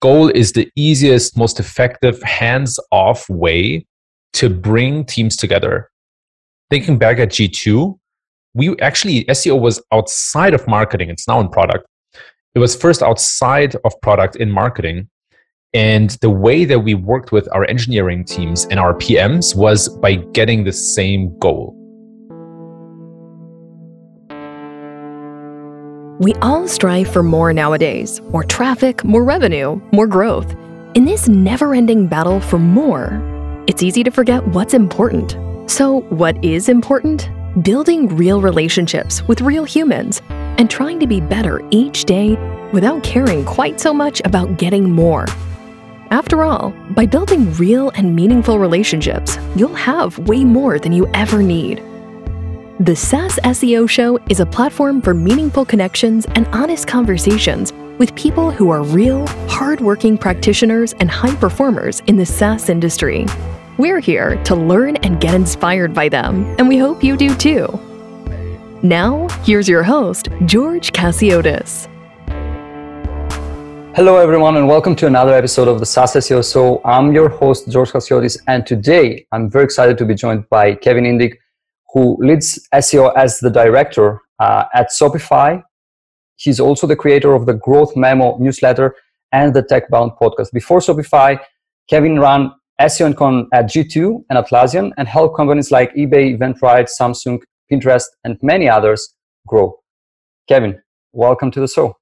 goal is the easiest, most effective, hands off way to bring teams together. Thinking back at G2, we actually, SEO was outside of marketing, it's now in product. It was first outside of product in marketing. And the way that we worked with our engineering teams and our PMs was by getting the same goal. We all strive for more nowadays more traffic, more revenue, more growth. In this never ending battle for more, it's easy to forget what's important. So, what is important? Building real relationships with real humans and trying to be better each day without caring quite so much about getting more. After all, by building real and meaningful relationships, you'll have way more than you ever need. The SaaS SEO Show is a platform for meaningful connections and honest conversations with people who are real, hardworking practitioners and high performers in the SaaS industry. We're here to learn and get inspired by them, and we hope you do too. Now, here's your host, George Chasiotis. Hello, everyone, and welcome to another episode of the SaaS SEO Show. I'm your host, George Chasiotis, and today I'm very excited to be joined by Kevin Indig, who leads SEO as the director uh, at Shopify. He's also the creator of the Growth Memo newsletter and the TechBound podcast. Before Shopify, Kevin ran SEO and Con at G2 and Atlassian and helped companies like eBay, Eventbrite, Samsung, Pinterest, and many others grow. Kevin, welcome to the show.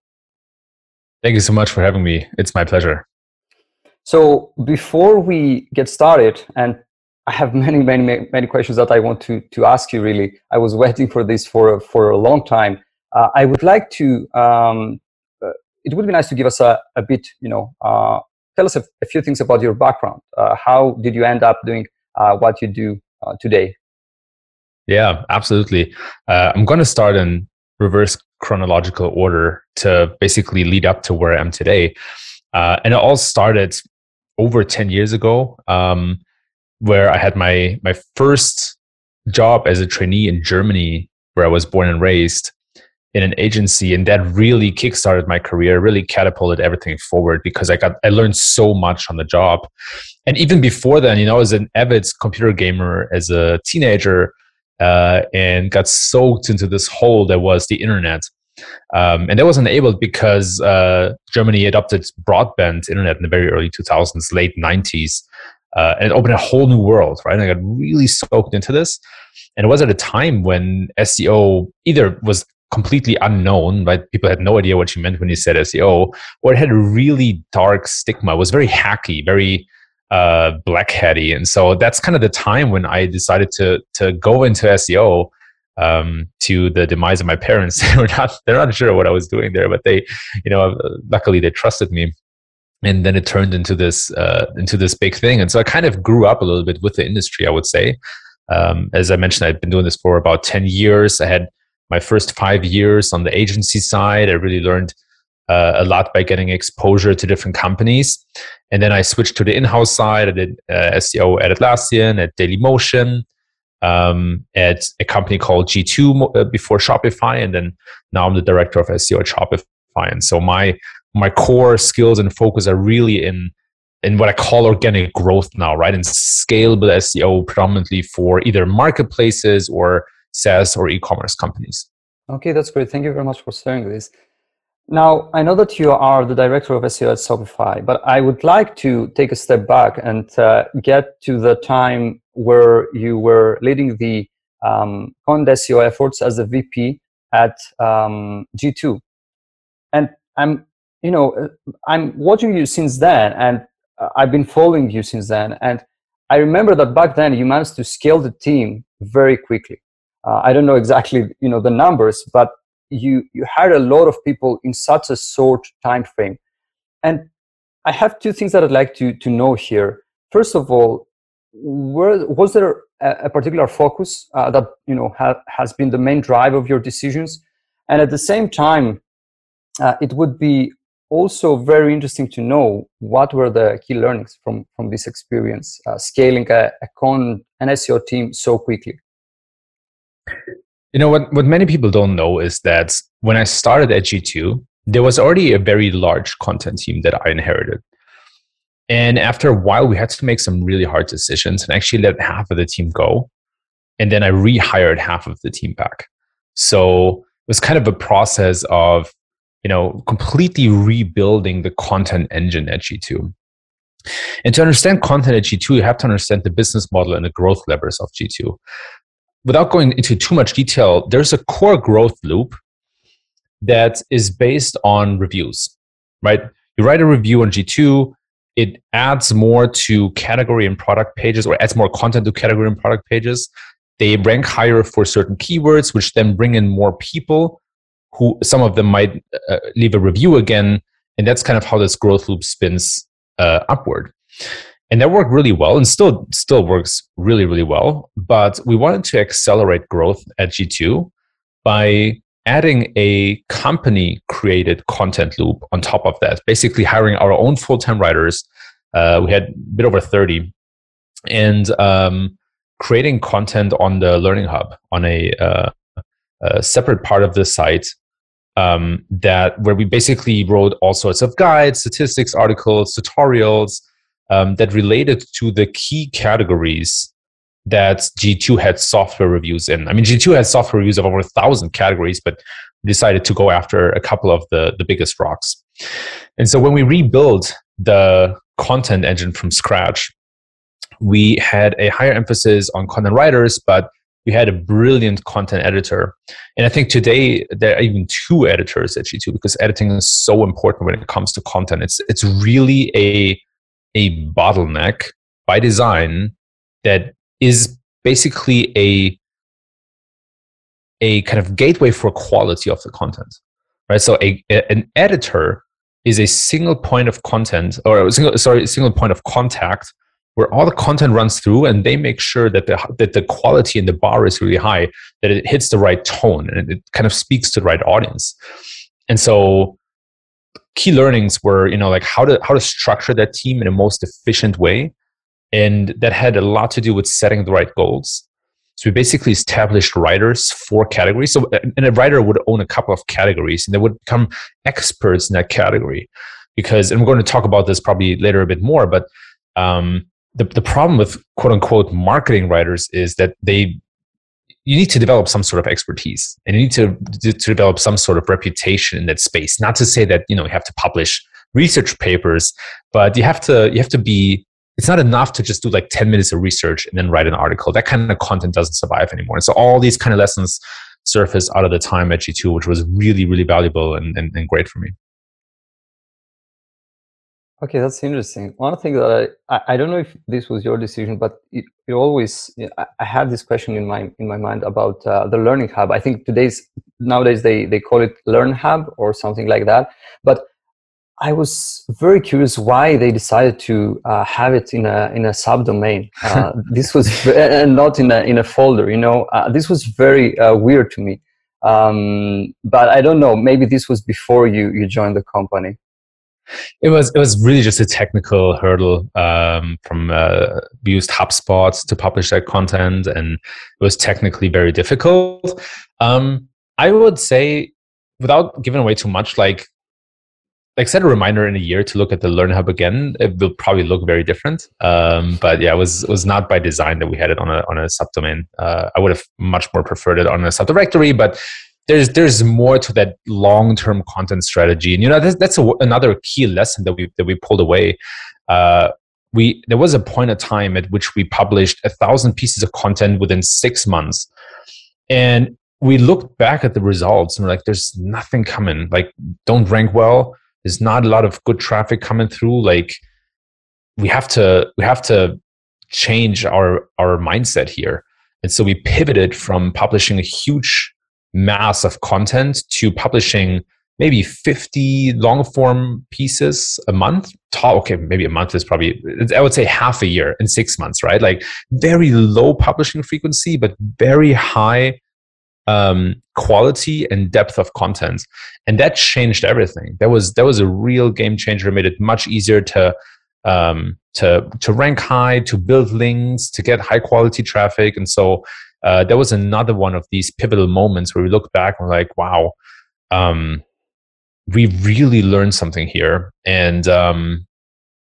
Thank you so much for having me. It's my pleasure. So, before we get started, and I have many, many, many questions that I want to, to ask you. Really, I was waiting for this for for a long time. Uh, I would like to. Um, uh, it would be nice to give us a, a bit, you know, uh, tell us a, a, few things about your background. Uh, how did you end up doing uh, what you do uh, today? Yeah, absolutely. I'm going to start in reverse chronological order to basically lead up to where I am today, and it all started over 10 years ago. Um, where I had my my first job as a trainee in Germany, where I was born and raised in an agency, and that really kickstarted my career, really catapulted everything forward because I got I learned so much on the job. And even before then, you know, as an avid computer gamer as a teenager, uh, and got soaked into this hole that was the internet. Um, and that was enabled because uh, Germany adopted broadband internet in the very early 2000s, late 90s uh, and it opened a whole new world, right? And I got really soaked into this. And it was at a time when SEO either was completely unknown, right? People had no idea what you meant when you said SEO, or it had a really dark stigma. It was very hacky, very uh, blackheady. And so that's kind of the time when I decided to to go into SEO um, to the demise of my parents. they were not they're not sure what I was doing there, but they, you know, luckily they trusted me and then it turned into this uh, into this big thing. And so i kind of grew up a little bit with the industry i would say. Um, as i mentioned i've been doing this for about 10 years. I had my first five years on the agency side. I really learned uh, a lot by getting exposure to different companies. And then i switched to the in-house side. I did uh, seo at atlassian at dailymotion um, at a company called g2 uh, before shopify. And then now i'm the director of seo at shopify and so my my core skills and focus are really in in what I call organic growth now, right? And scalable SEO predominantly for either marketplaces or SaaS or e-commerce companies. Okay, that's great. Thank you very much for sharing this. Now, I know that you are the director of SEO at Shopify, but I would like to take a step back and uh, get to the time where you were leading the um, SEO efforts as a VP at um, G2. And I'm you know, uh, I'm watching you since then, and uh, I've been following you since then. And I remember that back then you managed to scale the team very quickly. Uh, I don't know exactly, you know, the numbers, but you you had a lot of people in such a short time frame. And I have two things that I'd like to to know here. First of all, were, was there a, a particular focus uh, that you know ha, has been the main drive of your decisions? And at the same time, uh, it would be also very interesting to know what were the key learnings from from this experience uh, scaling a, a con an SEO team so quickly. You know what what many people don't know is that when I started at G2, there was already a very large content team that I inherited. And after a while, we had to make some really hard decisions and actually let half of the team go. And then I rehired half of the team back. So it was kind of a process of, you know, completely rebuilding the content engine at G2. And to understand content at G2, you have to understand the business model and the growth levers of G2. Without going into too much detail, there's a core growth loop that is based on reviews, right? You write a review on G2, it adds more to category and product pages or adds more content to category and product pages. They rank higher for certain keywords, which then bring in more people who some of them might uh, leave a review again. And that's kind of how this growth loop spins uh, upward. And that worked really well and still still works really, really well. But we wanted to accelerate growth at G2 by adding a company created content loop on top of that, basically hiring our own full time writers. Uh, we had a bit over 30 and um, creating content on the Learning Hub on a, uh, a separate part of the site. Um, that where we basically wrote all sorts of guides, statistics, articles, tutorials um, that related to the key categories that G2 had software reviews in. I mean, G2 had software reviews of over a thousand categories, but decided to go after a couple of the, the biggest rocks. And so when we rebuilt the content engine from scratch, we had a higher emphasis on content writers, but we had a brilliant content editor. And I think today there are even two editors at G2 because editing is so important when it comes to content. It's it's really a a bottleneck by design that is basically a a kind of gateway for quality of the content right so a, a, an editor is a single point of content or a single sorry a single point of contact where all the content runs through and they make sure that the that the quality and the bar is really high that it hits the right tone and it kind of speaks to the right audience and so key learnings were you know like how to how to structure that team in a most efficient way and that had a lot to do with setting the right goals. So we basically established writers for categories. So and a writer would own a couple of categories and they would become experts in that category. Because and we're going to talk about this probably later a bit more, but um, the, the problem with quote unquote marketing writers is that they you need to develop some sort of expertise and you need to, to, develop some sort of reputation in that space. Not to say that you know you have to publish research papers, but you have to you have to be it's not enough to just do like 10 minutes of research and then write an article. That kind of content doesn't survive anymore. And so all these kind of lessons surfaced out of the time at G2, which was really, really valuable and, and, and great for me. Okay, that's interesting. One thing that I, I don't know if this was your decision, but it, it always I had this question in my in my mind about uh, the learning hub. I think today's nowadays they they call it Learn Hub or something like that. But I was very curious why they decided to uh, have it in a in a subdomain. Uh, this was and not in a in a folder. You know, uh, this was very uh, weird to me. Um, but I don't know. Maybe this was before you you joined the company. It was it was really just a technical hurdle. Um, from uh, used HubSpot to publish that content, and it was technically very difficult. Um, I would say, without giving away too much, like like set a reminder in a year to look at the Learn Hub again. It will probably look very different. Um, but yeah, it was it was not by design that we had it on a on a subdomain. Uh, I would have much more preferred it on a subdirectory, but there's there's more to that long term content strategy, and you know that's, that's a, another key lesson that we that we pulled away. Uh, we there was a point of time at which we published a thousand pieces of content within six months, and we looked back at the results and we're like, there's nothing coming. Like, don't rank well. There's not a lot of good traffic coming through. Like we have to we have to change our our mindset here. And so we pivoted from publishing a huge mass of content to publishing maybe 50 long form pieces a month okay maybe a month is probably i would say half a year in six months right like very low publishing frequency but very high um, quality and depth of content, and that changed everything. That was that was a real game changer. It made it much easier to um, to to rank high, to build links, to get high quality traffic, and so uh, that was another one of these pivotal moments where we look back and we're like, wow. Um, we really learned something here, and um,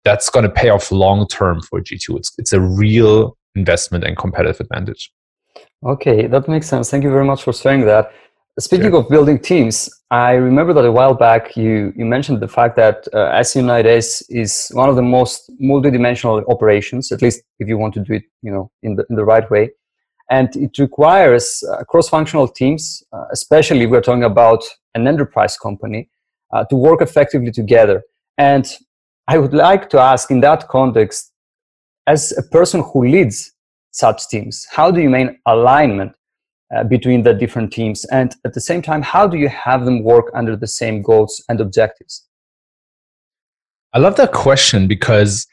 that's going to pay off long term for G2. It's it's a real investment and competitive advantage. Okay, that makes sense. Thank you very much for sharing that. Speaking sure. of building teams, I remember that a while back you, you mentioned the fact that uh, nowadays is one of the most multidimensional operations, at least if you want to do it, you know, in the in the right way, and it requires uh, cross-functional teams, uh, especially if we're talking about an enterprise company, uh, to work effectively together. And I would like to ask, in that context, as a person who leads such teams, how do you maintain alignment uh, between the different teams? And at the same time, how do you have them work under the same goals and objectives? I love that question because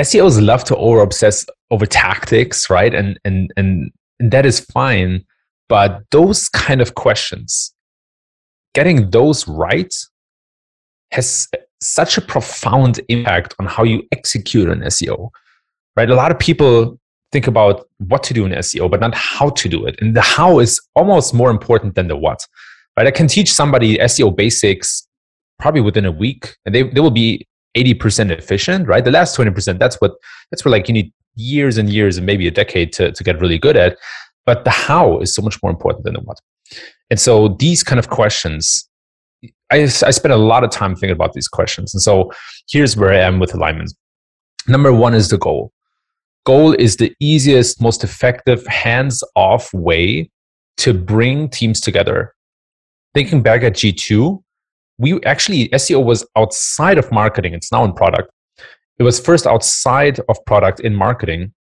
SEOs love to over obsess over tactics, right? And, and, and, that is fine. But those kind of questions, getting those right has such a profound impact on how you execute an SEO, right? A lot of people think about what to do in SEO, but not how to do it. And the how is almost more important than the what. Right? I can teach somebody SEO basics probably within a week, and they, they will be 80% efficient, right? The last 20%, that's what that's where like you need years and years and maybe a decade to, to get really good at. But the how is so much more important than the what. And so these kind of questions, I, I spend a lot of time thinking about these questions. And so here's where I am with alignment. Number one is the goal goal is the easiest, most effective, hands off way to bring teams together. Thinking back at G2, we actually, SEO was outside of marketing, it's now in product. It was first outside of product in marketing.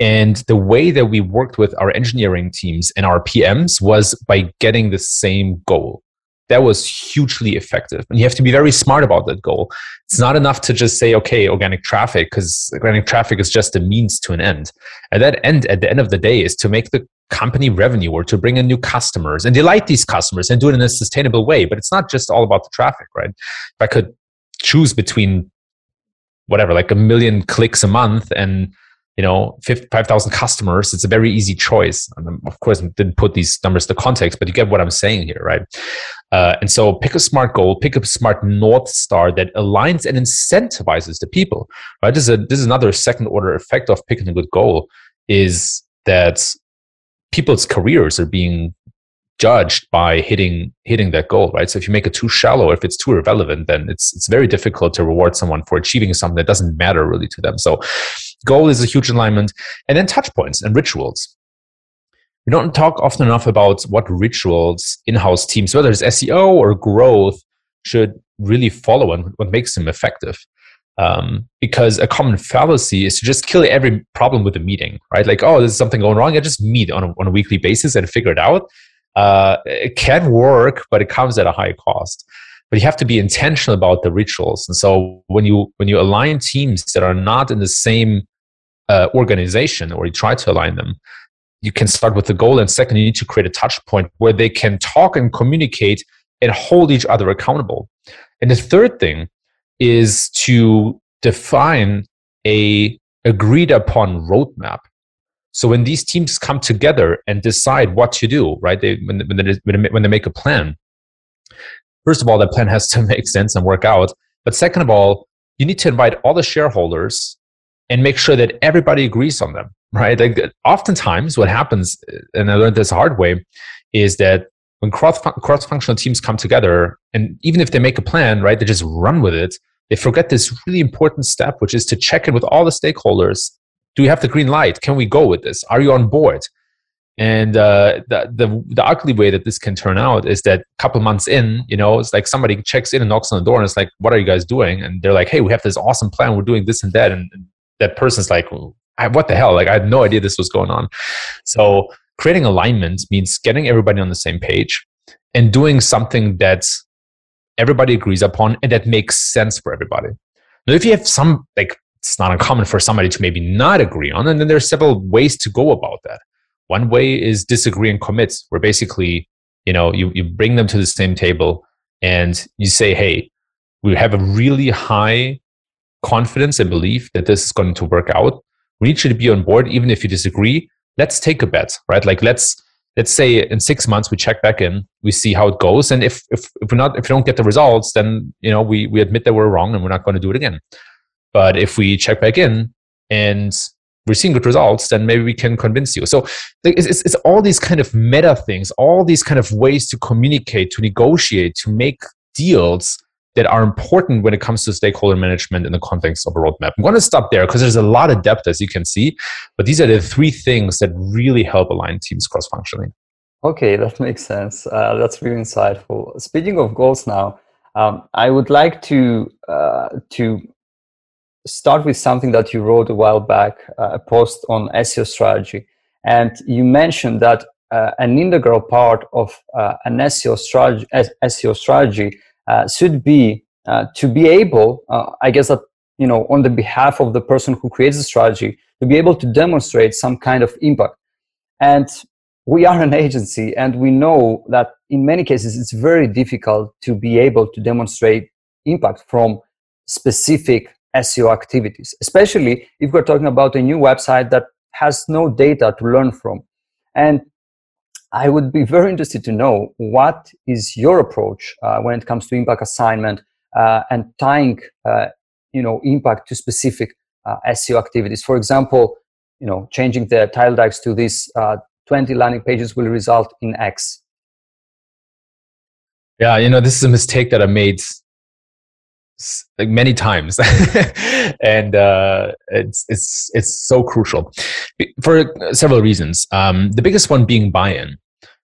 And the way that we worked with our engineering teams and our PMs was by getting the same goal that was hugely effective. And you have to be very smart about that goal. It's not enough to just say, okay, organic traffic, because organic traffic is just a means to an end. And that end, at the end of the day, is to make the company revenue or to bring in new customers and delight these customers and do it in a sustainable way. But it's not just all about the traffic, right? If I could choose between whatever, like a million clicks a month and you know 5000 customers it's a very easy choice. And of course didn't put these numbers to context but you get what i'm saying here right? Uh, and so pick a smart goal pick a smart north star that aligns and incentivizes the people right? This is, a, this is another second order effect of picking a good goal is that people's careers are being judged by hitting hitting that goal right? So if you make it too shallow if it's too irrelevant then it's it's very difficult to reward someone for achieving something that doesn't matter really to them. So goal is a huge alignment and then touch points and rituals we don't talk often enough about what rituals in-house teams whether it's seo or growth should really follow and what makes them effective um, because a common fallacy is to just kill every problem with a meeting, right? Like, oh, there's something going wrong. I just meet on a, on a weekly basis and figure it out uh, it can work, but it comes at a high cost. But you have to be intentional about the rituals. And so when you when you align teams that are not in the same uh, organization, or you try to align them, you can start with the goal. And second, you need to create a touch point where they can talk and communicate and hold each other accountable. And the third thing is to define a agreed upon roadmap so when these teams come together and decide what to do, right? They, when, when, they, when they make a plan, first of all, that plan has to make sense and work out. But second of all, you need to invite all the shareholders and make sure that everybody agrees on them, right? Like oftentimes, what happens, and I learned this hard way, is that when cross cross functional teams come together, and even if they make a plan, right, they just run with it. They forget this really important step, which is to check in with all the stakeholders do we have the green light? Can we go with this? Are you on board? And uh, the, the the ugly way that this can turn out is that a couple months in, you know, it's like somebody checks in and knocks on the door and it's like, "What are you guys doing?" And they're like, "Hey, we have this awesome plan. We're doing this and that." And that person's like, "What the hell? Like, I had no idea this was going on." So creating alignment means getting everybody on the same page and doing something that everybody agrees upon and that makes sense for everybody. Now, if you have some like it's not uncommon for somebody to maybe not agree on. And then there's several ways to go about that. One way is disagree and commit, where basically, you know, you, you bring them to the same table and you say, hey, we have a really high confidence and belief that this is going to work out. We need you to be on board, even if you disagree. Let's take a bet, right? Like let's let's say in six months we check back in we see how it goes and if if, if we're not if we don't get the results then you know we we admit that we're wrong and we're not going to do it again but if we check back in and we're seeing good results then maybe we can convince you so it's, it's, it's all these kind of meta things all these kind of ways to communicate to negotiate to make deals that are important when it comes to stakeholder management in the context of a roadmap. I'm going to stop there because there's a lot of depth, as you can see, but these are the three things that really help align teams cross functionally. Okay, that makes sense. Uh, that's really insightful. Speaking of goals now, um, I would like to uh, to start with something that you wrote a while back, uh, a post on SEO strategy, and you mentioned that uh, an integral part of uh, an SEO strategy, SEO strategy should be uh, to be able, uh, I guess that, you know, on the behalf of the person who creates the strategy, to be able to demonstrate some kind of impact. And we are an agency and we know that in many cases it's very difficult to be able to demonstrate impact from specific SEO activities, especially if we're talking about a new website that has no data to learn from. And I would be very interested to know what is your approach uh, when it comes to impact assignment uh, and tying, uh, you know, impact to specific uh, SEO activities. For example, you know, changing the title tags to these uh, 20 landing pages will result in X. Yeah, you know, this is a mistake that I made like many times. And uh, it's it's it's so crucial for several reasons. Um, the biggest one being buy-in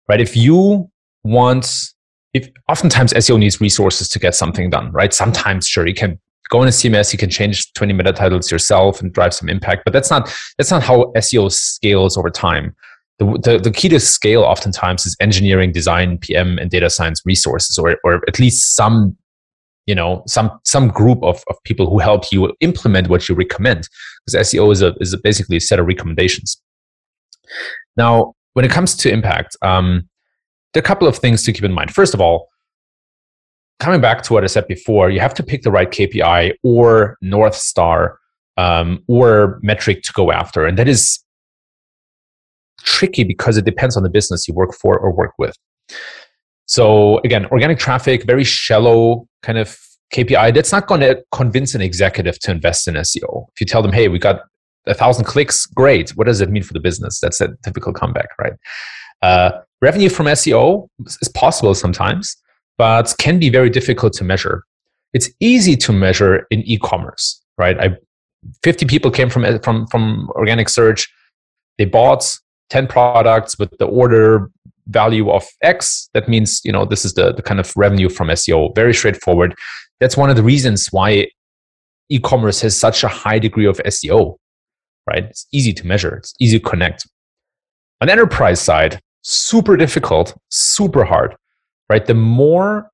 right? If you want if oftentimes seo needs resources to get something done right? Sometimes sure you can go in a cms you can change 20 meta titles yourself and drive some impact but that's not that's not how seo scales over time. The, the, the key to scale oftentimes is engineering design pm and data science resources or, or at least some you know some some group of, of people who help you implement what you recommend because seo is a is a basically a set of recommendations. Now when it comes to impact um, there are a couple of things to keep in mind. First of all coming back to what i said before you have to pick the right kpi or north star um, or metric to go after and that is tricky because it depends on the business you work for or work with so again, organic traffic, very shallow kind of KPI. That's not going to convince an executive to invest in SEO. If you tell them, hey, we got a thousand clicks, great. What does it mean for the business? That's a typical comeback, right? Uh, revenue from SEO is possible sometimes, but can be very difficult to measure. It's easy to measure in e-commerce, right? I, 50 people came from, from, from organic search. They bought 10 products, but the order value of X, that means, you know, this is the, the kind of revenue from SEO. Very straightforward. That's one of the reasons why e-commerce has such a high degree of SEO, right? It's easy to measure. It's easy to connect. On enterprise side, super difficult, super hard, right? The more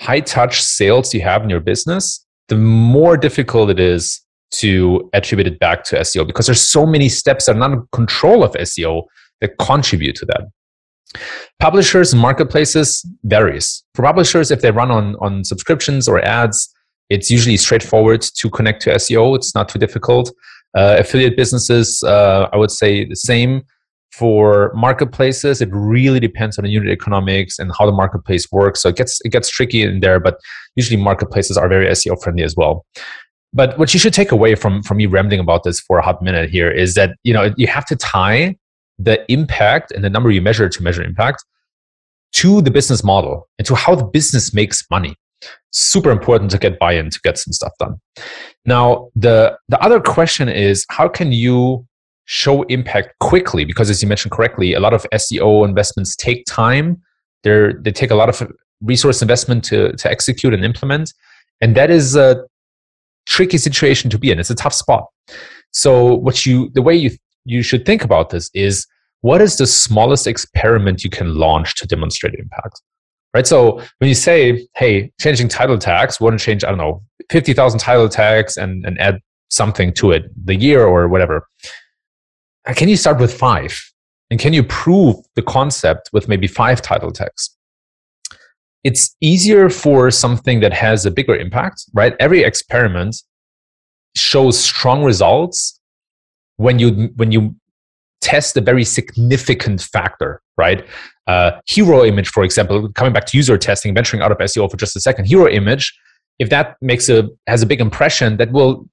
high touch sales you have in your business, the more difficult it is to attribute it back to SEO because there's so many steps that are not in control of SEO that contribute to that. Publishers and marketplaces varies. For publishers, if they run on, on subscriptions or ads, it's usually straightforward to connect to SEO. It's not too difficult. Uh, affiliate businesses, uh, I would say the same. For marketplaces, it really depends on the unit economics and how the marketplace works. So it gets it gets tricky in there, but usually marketplaces are very SEO friendly as well. But what you should take away from from me rambling about this for a hot minute here is that you know you have to tie the impact and the number you measure to measure impact to the business model and to how the business makes money. Super important to get buy-in to get some stuff done. Now the the other question is how can you show impact quickly? Because as you mentioned correctly a lot of seo investments take time. They they take a lot of resource investment to to execute and implement. And that is a tricky situation to be in. It's a tough spot. So what you the way you you should think about this is what is the smallest experiment you can launch to demonstrate impact? Right. So when you say, hey, changing title tags, want to change, I don't know, 50,000 title tags and, and add something to it, the year or whatever. Uh, can you start with five? And can you prove the concept with maybe five title tags? It's easier for something that has a bigger impact, right? Every experiment shows strong results when you when you test a very significant factor, right? Uh, hero image, for example, coming back to user testing, venturing out of SEO for just a second, hero image, if that makes a has a big impression, that will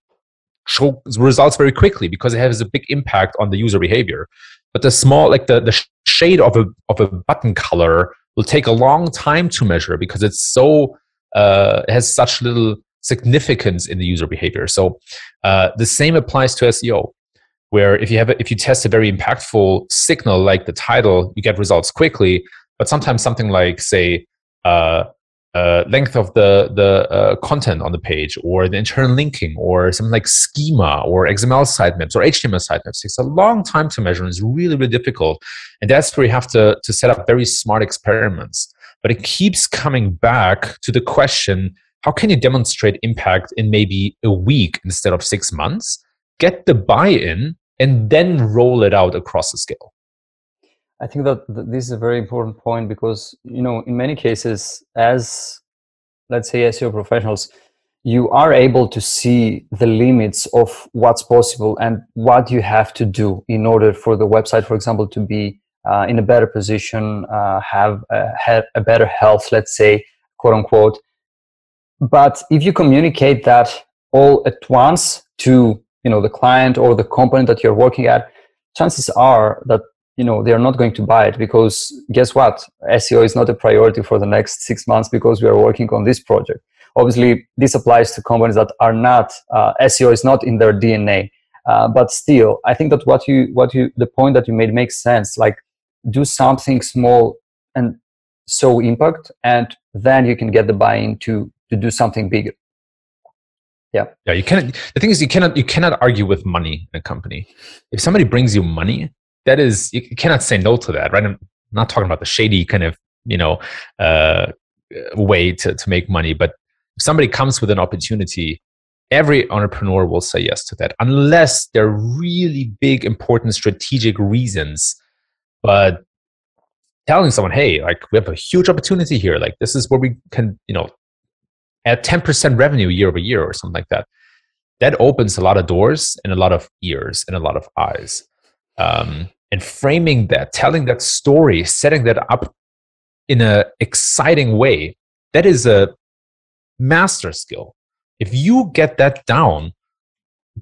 show results very quickly because it has a big impact on the user behavior. But the small, like the, the shade of a of a button color will take a long time to measure because it's so uh, it has such little significance in the user behavior. So uh, the same applies to SEO, where if you have a, if you test a very impactful signal like the title, you get results quickly. But sometimes something like say uh, uh, length of the the uh, content on the page, or the internal linking, or something like schema, or XML sitemaps, or HTML sitemaps takes a long time to measure and is really really difficult. And that's where you have to to set up very smart experiments. But it keeps coming back to the question: How can you demonstrate impact in maybe a week instead of six months? Get the buy-in and then roll it out across the scale. I think that this is a very important point because you know in many cases as let's say SEO professionals you are able to see the limits of what's possible and what you have to do in order for the website for example to be uh, in a better position uh, have, uh, have a better health let's say quote unquote but if you communicate that all at once to you know the client or the company that you're working at chances are that you know they are not going to buy it because guess what? Seo is not a priority for the next six months because we are working on this project. Obviously this applies to companies that are not uh, seo is not in their dna uh, but still i think that what you what you the point that you made makes sense. Like do something small and show impact and then you can get the buy-in to to do something bigger yeah. Yeah you cannot the thing is you cannot you cannot argue with money in a company. If somebody brings you money that is you cannot say no to that right? I'm not talking about the shady kind of you know uh, way to, to make money but if somebody comes with an opportunity every entrepreneur will say yes to that unless there are really big important strategic reasons. But telling someone hey like we have a huge opportunity here like this is where we can you know add 10% revenue year over year or something like that that opens a lot of doors and a lot of ears and a lot of eyes um, and framing that, telling that story, setting that up in an exciting way, that is a master skill. If you get that down,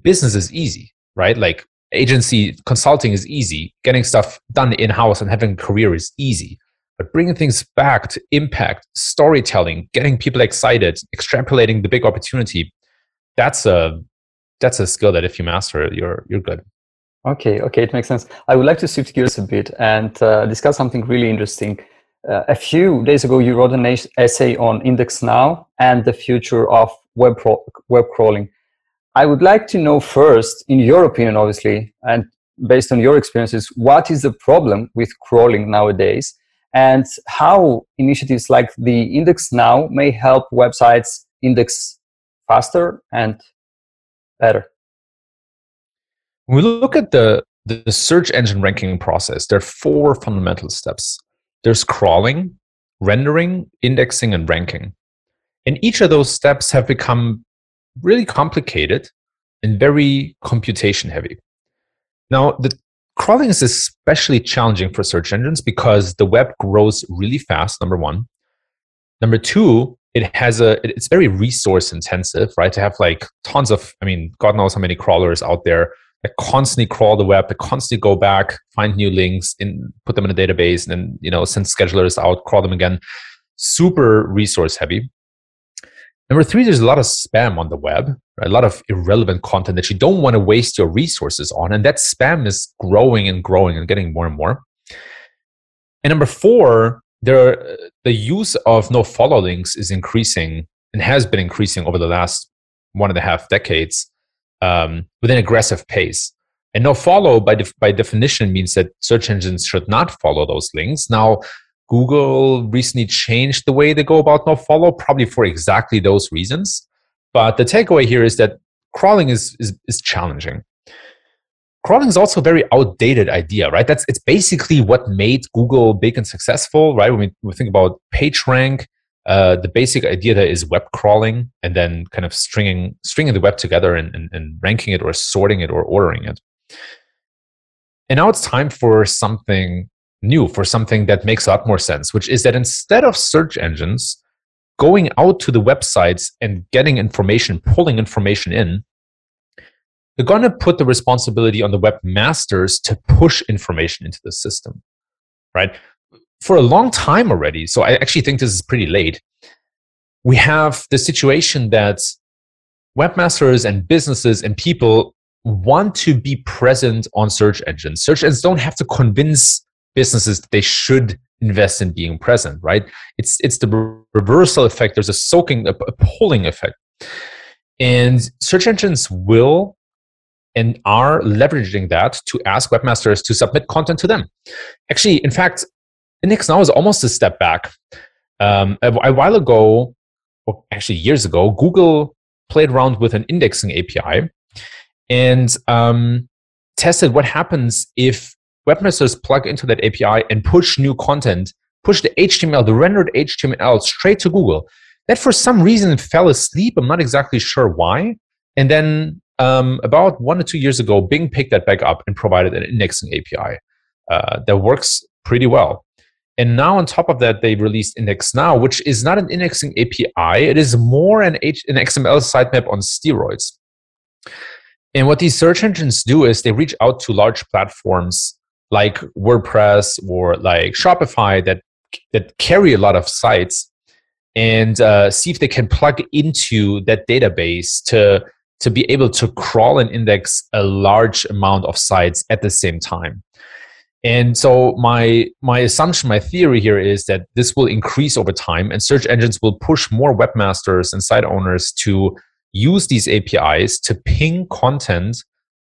business is easy, right? Like agency consulting is easy, getting stuff done in house and having a career is easy. But bringing things back to impact, storytelling, getting people excited, extrapolating the big opportunity, that's a that's a skill that if you master, you're you're good. Okay, okay, it makes sense. I would like to shift gears a bit and uh, discuss something really interesting. Uh, a few days ago, you wrote an essay on IndexNow and the future of web, pro- web crawling. I would like to know first, in your opinion, obviously, and based on your experiences, what is the problem with crawling nowadays and how initiatives like the IndexNow may help websites index faster and better? When we look at the, the search engine ranking process, there are four fundamental steps. There's crawling, rendering, indexing, and ranking. And each of those steps have become really complicated and very computation heavy. Now, the crawling is especially challenging for search engines because the web grows really fast, number one. Number two, it has a it's very resource intensive, right? To have like tons of, I mean, God knows how many crawlers out there that constantly crawl the web, that constantly go back, find new links, and put them in a database, and then you know send schedulers out, crawl them again. Super resource heavy. Number three, there's a lot of spam on the web, right? a lot of irrelevant content that you don't want to waste your resources on, and that spam is growing and growing and getting more and more. And number four, there are, the use of no follow links is increasing and has been increasing over the last one and a half decades um, with an aggressive pace. And no follow by, def- by definition means that search engines should not follow those links. Now, Google recently changed the way they go about no follow, probably for exactly those reasons. But the takeaway here is that crawling is, is, is challenging. Crawling is also a very outdated idea, right? That's it's basically what made Google big and successful, right? When we, we think about PageRank, uh, the basic idea there is web crawling and then kind of stringing stringing the web together and, and, and ranking it or sorting it or ordering it. And now it's time for something new, for something that makes a lot more sense, which is that instead of search engines going out to the websites and getting information, pulling information in, they're going to put the responsibility on the webmasters to push information into the system, right? For a long time already, so I actually think this is pretty late, we have the situation that webmasters and businesses and people want to be present on search engines. Search engines don't have to convince businesses they should invest in being present, right? It's it's the reversal effect. There's a soaking, a, a pulling effect, and search engines will and are leveraging that to ask webmasters to submit content to them. Actually, in fact, IndexNow is almost a step back. Um, a, a while ago, or actually years ago, Google played around with an indexing API and um, tested what happens if webmasters plug into that API and push new content, push the HTML, the rendered HTML straight to Google. That for some reason fell asleep. I'm not exactly sure why. And then um, about one or two years ago, Bing picked that back up and provided an indexing API uh, that works pretty well. And now, on top of that, they released IndexNow, which is not an indexing API. It is more an, H- an XML sitemap on steroids. And what these search engines do is they reach out to large platforms like WordPress or like Shopify that that carry a lot of sites and uh, see if they can plug into that database to to be able to crawl and index a large amount of sites at the same time. And so my my assumption, my theory here is that this will increase over time, and search engines will push more webmasters and site owners to use these APIs to ping content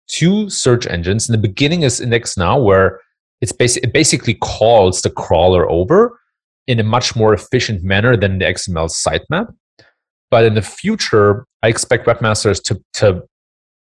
to search engines. In the beginning is IndexNow, where it's basi- it basically calls the crawler over in a much more efficient manner than the XML sitemap. But in the future, I expect webmasters to, to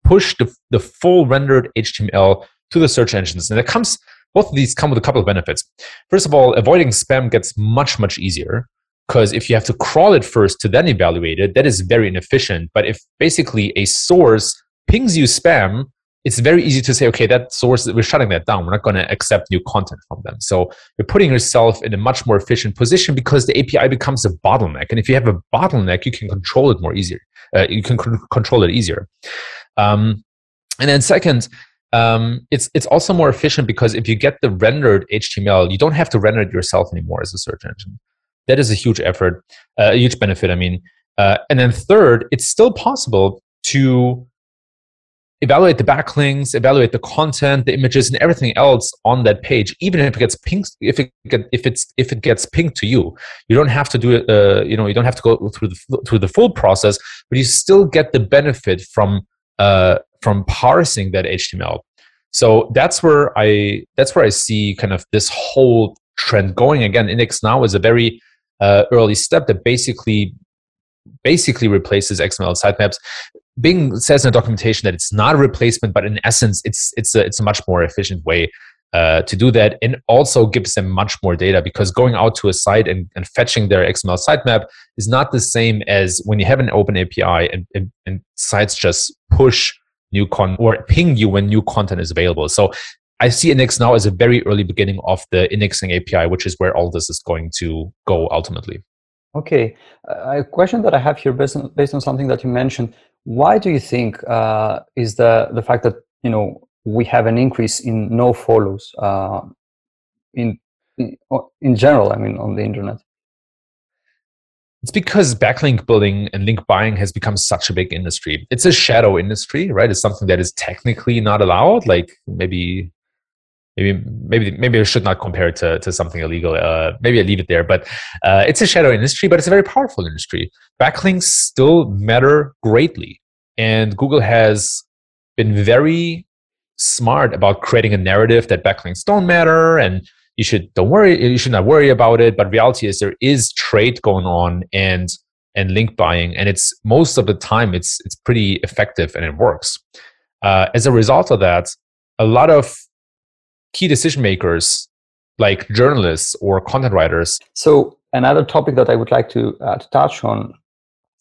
push the, the full rendered HTML to the search engines. And it comes, both of these come with a couple of benefits. First of all, avoiding spam gets much, much easier because if you have to crawl it first to then evaluate it, that is very inefficient. But if basically a source pings you spam, it's very easy to say, okay, that source, we're shutting that down. We're not going to accept new content from them. So you're putting yourself in a much more efficient position because the API becomes a bottleneck. And if you have a bottleneck, you can control it more easier. Uh, you can c- control it easier. Um, and then second, um, it's it's also more efficient because if you get the rendered HTML, you don't have to render it yourself anymore as a search engine. That is a huge effort, uh, a huge benefit. I mean, uh, and then third, it's still possible to evaluate the backlinks, evaluate the content, the images, and everything else on that page, even if it gets pinged, if it get, if it's if it gets pinged to you, you don't have to do it. Uh, you know, you don't have to go through the through the full process, but you still get the benefit from uh, from parsing that HTML. So that's where I that's where I see kind of this whole trend going. Again, IndexNow is a very uh, early step that basically basically replaces XML sitemaps. Bing says in the documentation that it's not a replacement, but in essence, it's it's a it's a much more efficient way uh, to do that, and also gives them much more data because going out to a site and, and fetching their XML sitemap is not the same as when you have an open API and, and, and sites just push new con or ping you when new content is available. So I see IndexNow as a very early beginning of the indexing API, which is where all this is going to go ultimately. Okay, uh, a question that I have here, based on, based on something that you mentioned, why do you think uh, is the the fact that you know we have an increase in no follows uh, in, in in general? I mean, on the internet. It's because backlink building and link buying has become such a big industry. It's a shadow industry, right? It's something that is technically not allowed. Like maybe maybe maybe maybe I should not compare it to, to something illegal. Uh, maybe I leave it there. But uh, it's a shadow industry, but it's a very powerful industry. Backlinks still matter greatly, and Google has been very smart about creating a narrative that backlinks don't matter and you should don't worry you should not worry about it but reality is there is trade going on and and link buying and it's most of the time it's it's pretty effective and it works uh, as a result of that a lot of key decision makers like journalists or content writers. So another topic that I would like to, uh, to touch on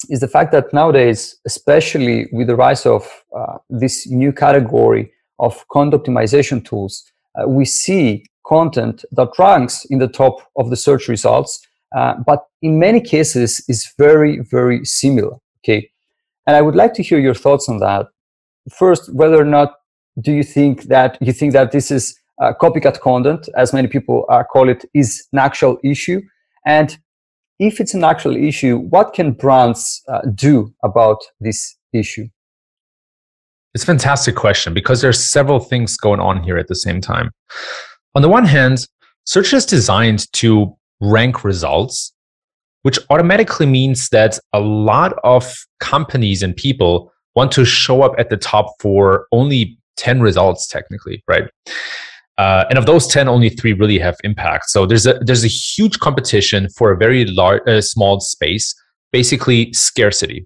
is the fact that nowadays, especially with the rise of uh, this new category of content optimization tools, uh, we see content that ranks in the top of the search results, uh, but in many cases is very, very similar. Okay. And I would like to hear your thoughts on that. First, whether or not do you think that you think that this is uh, copycat content, as many people uh, call it, is an actual issue? And if it's an actual issue, what can brands uh, do about this issue? It's a fantastic question because there's several things going on here at the same time. On the one hand, search is designed to rank results, which automatically means that a lot of companies and people want to show up at the top for only 10 results technically, right? Uh, and of those 10 only three really have impact. So there's a there's a huge competition for a very large uh, small space basically scarcity.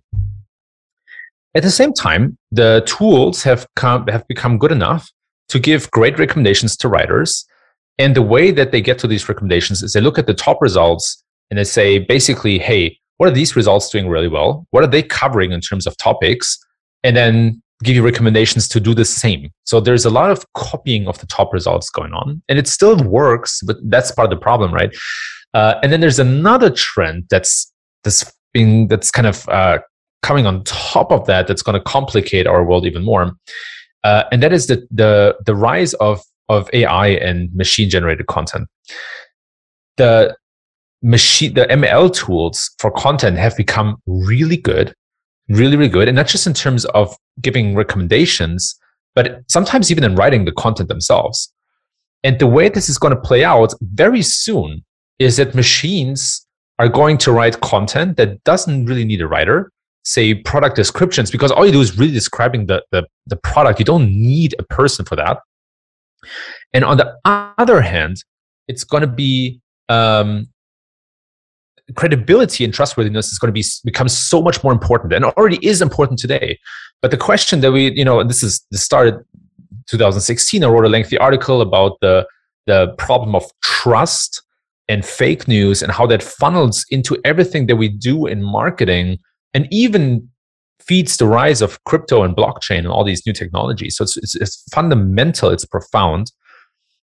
At the same time the tools have come have become good enough to give great recommendations to writers. And the way that they get to these recommendations is they look at the top results and they say basically hey what are these results doing really well? What are they covering in terms of topics? And then give you recommendations to do the same. So there's a lot of copying of the top results going on, and it still works, but that's part of the problem, right? Uh, and then there's another trend that's that's being that's kind of uh, coming on top of that that's going to complicate our world even more, uh, and that is the the the rise of of AI and machine generated content. The machine the ML tools for content have become really good really, really good. And not just in terms of giving recommendations, but sometimes even in writing the content themselves. And the way this is going to play out very soon is that machines are going to write content that doesn't really need a writer, say product descriptions, because all you do is really describing the, the, the product. You don't need a person for that. And on the other hand, it's going to be um, credibility and trustworthiness is going to be become so much more important and already is important today. But the question that we you know and this is this started 2016 i wrote a lengthy article about the the problem of trust and fake news and how that funnels into everything that we do in marketing and even feeds the rise of crypto and blockchain and all these new technologies. So it's, it's, it's fundamental it's profound.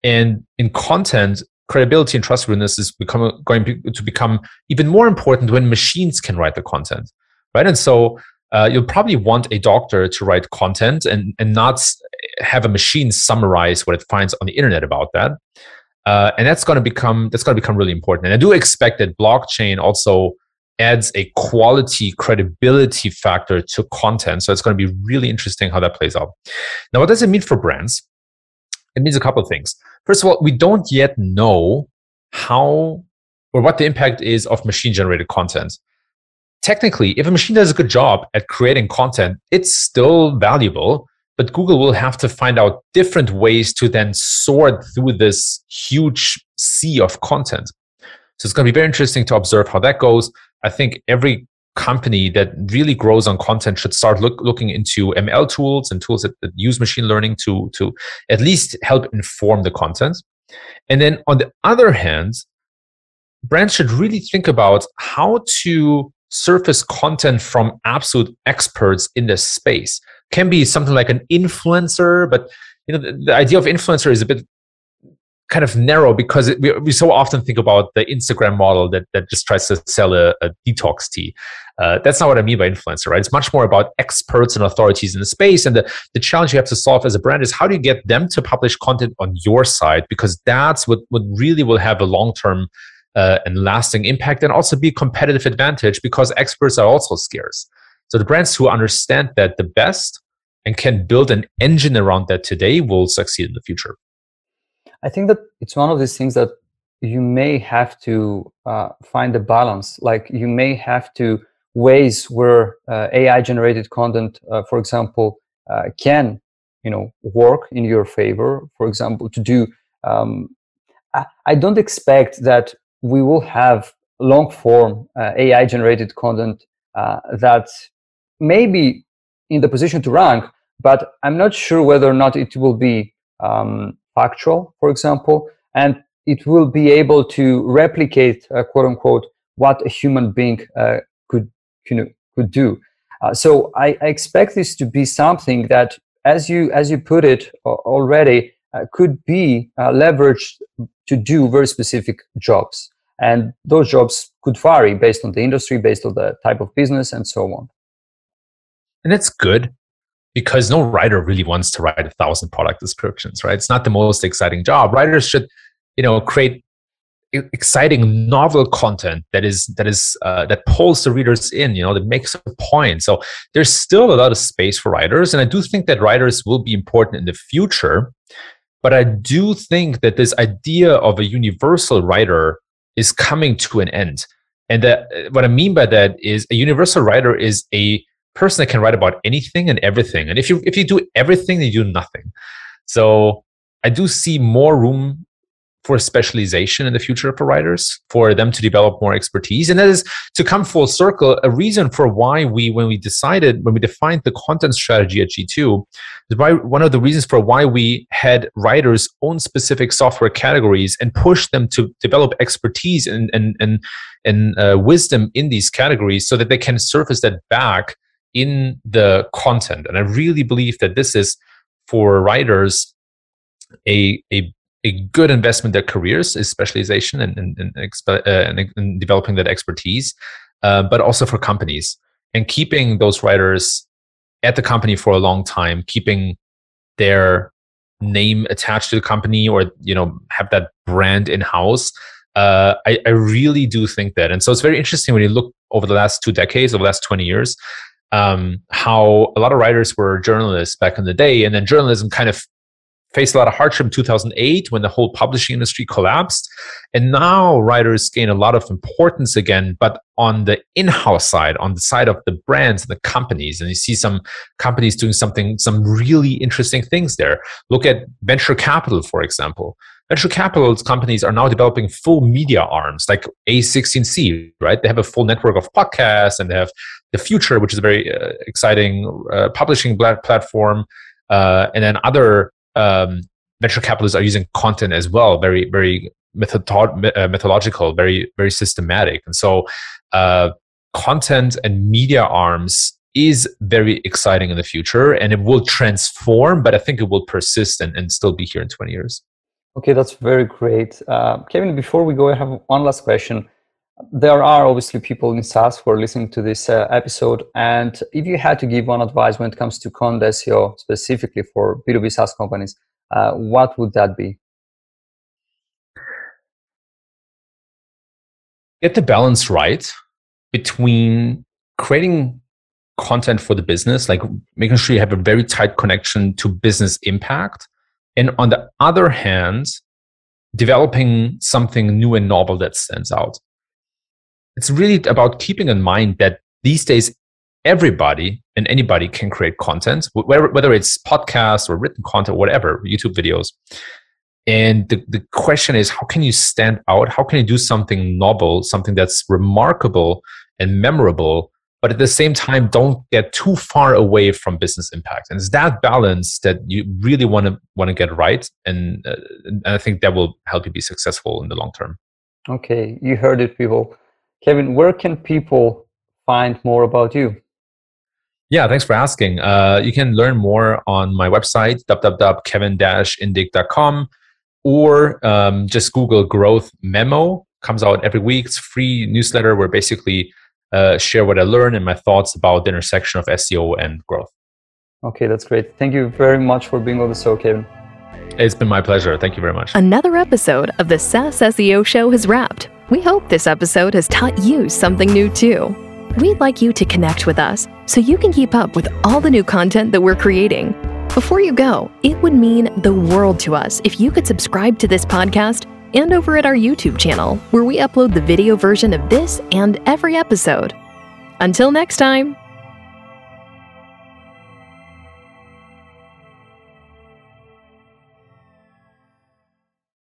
And in content credibility and trustworthiness is become, going to become even more important when machines can write the content, right? And so uh, you'll probably want a doctor to write content and, and not have a machine summarize what it finds on the internet about that. Uh, and that's going to become that's going to become really important. And I do expect that blockchain also adds a quality credibility factor to content. So it's going to be really interesting how that plays out. Now, what does it mean for brands? It means a couple of things. First of all, we don't yet know how or what the impact is of machine generated content. Technically, if a machine does a good job at creating content, it's still valuable, but Google will have to find out different ways to then sort through this huge sea of content. So it's going to be very interesting to observe how that goes. I think every company that really grows on content should start look, looking into ML tools and tools that, that, use machine learning to, to at least help inform the content. And then on the other hand, brands should really think about how to surface content from absolute experts in this space. Can be something like an influencer, but you know the, the idea of influencer is a bit kind of narrow because it, we, we so often think about the Instagram model that, that just tries to sell a, a detox tea. Uh, that's not what I mean by influencer, right? It's much more about experts and authorities in the space. And the, the challenge you have to solve as a brand is how do you get them to publish content on your side? Because that's what, what really will have a long term uh, and lasting impact and also be a competitive advantage because experts are also scarce. So the brands who understand that the best and can build an engine around that today will succeed in the future. I think that it's one of these things that you may have to uh, find a balance. Like you may have to ways where uh, AI generated content, uh, for example, uh, can you know work in your favor. For example, to do. Um, I, I, don't expect that we will have long form uh, AI generated content uh, that may be in the position to rank, but I'm not sure whether or not it will be um, factual, for example, and it will be able to replicate, uh, quote unquote, what a human being uh, could you know, could do. Uh, so I, I, expect this to be something that, as you as you put it already, uh, could be uh, leveraged to do very specific jobs. And those jobs could vary based on the industry, based on the type of business, and so on. And that's good because no writer really wants to write a thousand product descriptions, right? It's not the most exciting job. Writers should, you know, create exciting novel content that is that is uh, that pulls the readers in you know that makes a point so there's still a lot of space for writers and i do think that writers will be important in the future but i do think that this idea of a universal writer is coming to an end and that what i mean by that is a universal writer is a person that can write about anything and everything and if you if you do everything you do nothing so i do see more room for specialization in the future for writers, for them to develop more expertise. And that is to come full circle, a reason for why we, when we decided, when we defined the content strategy at G2, is why one of the reasons for why we had writers own specific software categories and push them to develop expertise and, and, and, and uh, wisdom in these categories so that they can surface that back in the content. And I really believe that this is for writers a, a a good investment in their careers is specialization and, and, and, uh, and, and developing that expertise, uh, but also for companies and keeping those writers at the company for a long time, keeping their name attached to the company or you know have that brand in house. Uh, I, I really do think that, and so it's very interesting when you look over the last two decades, over the last twenty years, um, how a lot of writers were journalists back in the day, and then journalism kind of faced a lot of hardship in 2008 when the whole publishing industry collapsed. And now writers gain a lot of importance again, but on the in house side, on the side of the brands and the companies. And you see some companies doing something, some really interesting things there. Look at venture capital, for example. Venture capital companies are now developing full media arms like a16z, right? They have a full network of podcasts and they have the future, which is a very uh, exciting uh, publishing platform. Uh, and then other um, venture capitalists are using content as well, very very uh, methodological, very very systematic, and so uh, content and media arms is very exciting in the future, and it will transform, but I think it will persist and, and still be here in twenty years. Okay, that's very great, uh, Kevin. Before we go, I have one last question there are obviously people in SaaS who are listening to this uh, episode. And if you had to give one advice when it comes to content SEO specifically for B2B SaaS companies, uh, what would that be? Get the balance right between creating content for the business, like making sure you have a very tight connection to business impact. And on the other hand, developing something new and novel that stands out. It's really about keeping in mind that these days everybody and anybody can create content whether, it's podcast or written content whatever youtube videos. And the, the question is how can you stand out? How can you do something novel something that's remarkable and memorable but at the same time don't get too far away from business impact and it's that balance that you really want to want to get right and, uh, and i think that will help you be successful in the long term okay you heard it people Kevin, where can people find more about you? Yeah, thanks for asking. Uh, you can learn more on my website, www.kevin-indig.com, or um, just Google Growth Memo. Comes out every week. It's free newsletter where basically uh, share what I learned and my thoughts about the intersection of SEO and growth. Okay, that's great. Thank you very much for being on the show, Kevin. It's been my pleasure. Thank you very much. Another episode of the SaaS SEO show has wrapped. We hope this episode has taught you something new too. We'd like you to connect with us so you can keep up with all the new content that we're creating. Before you go, it would mean the world to us if you could subscribe to this podcast and over at our YouTube channel, where we upload the video version of this and every episode. Until next time.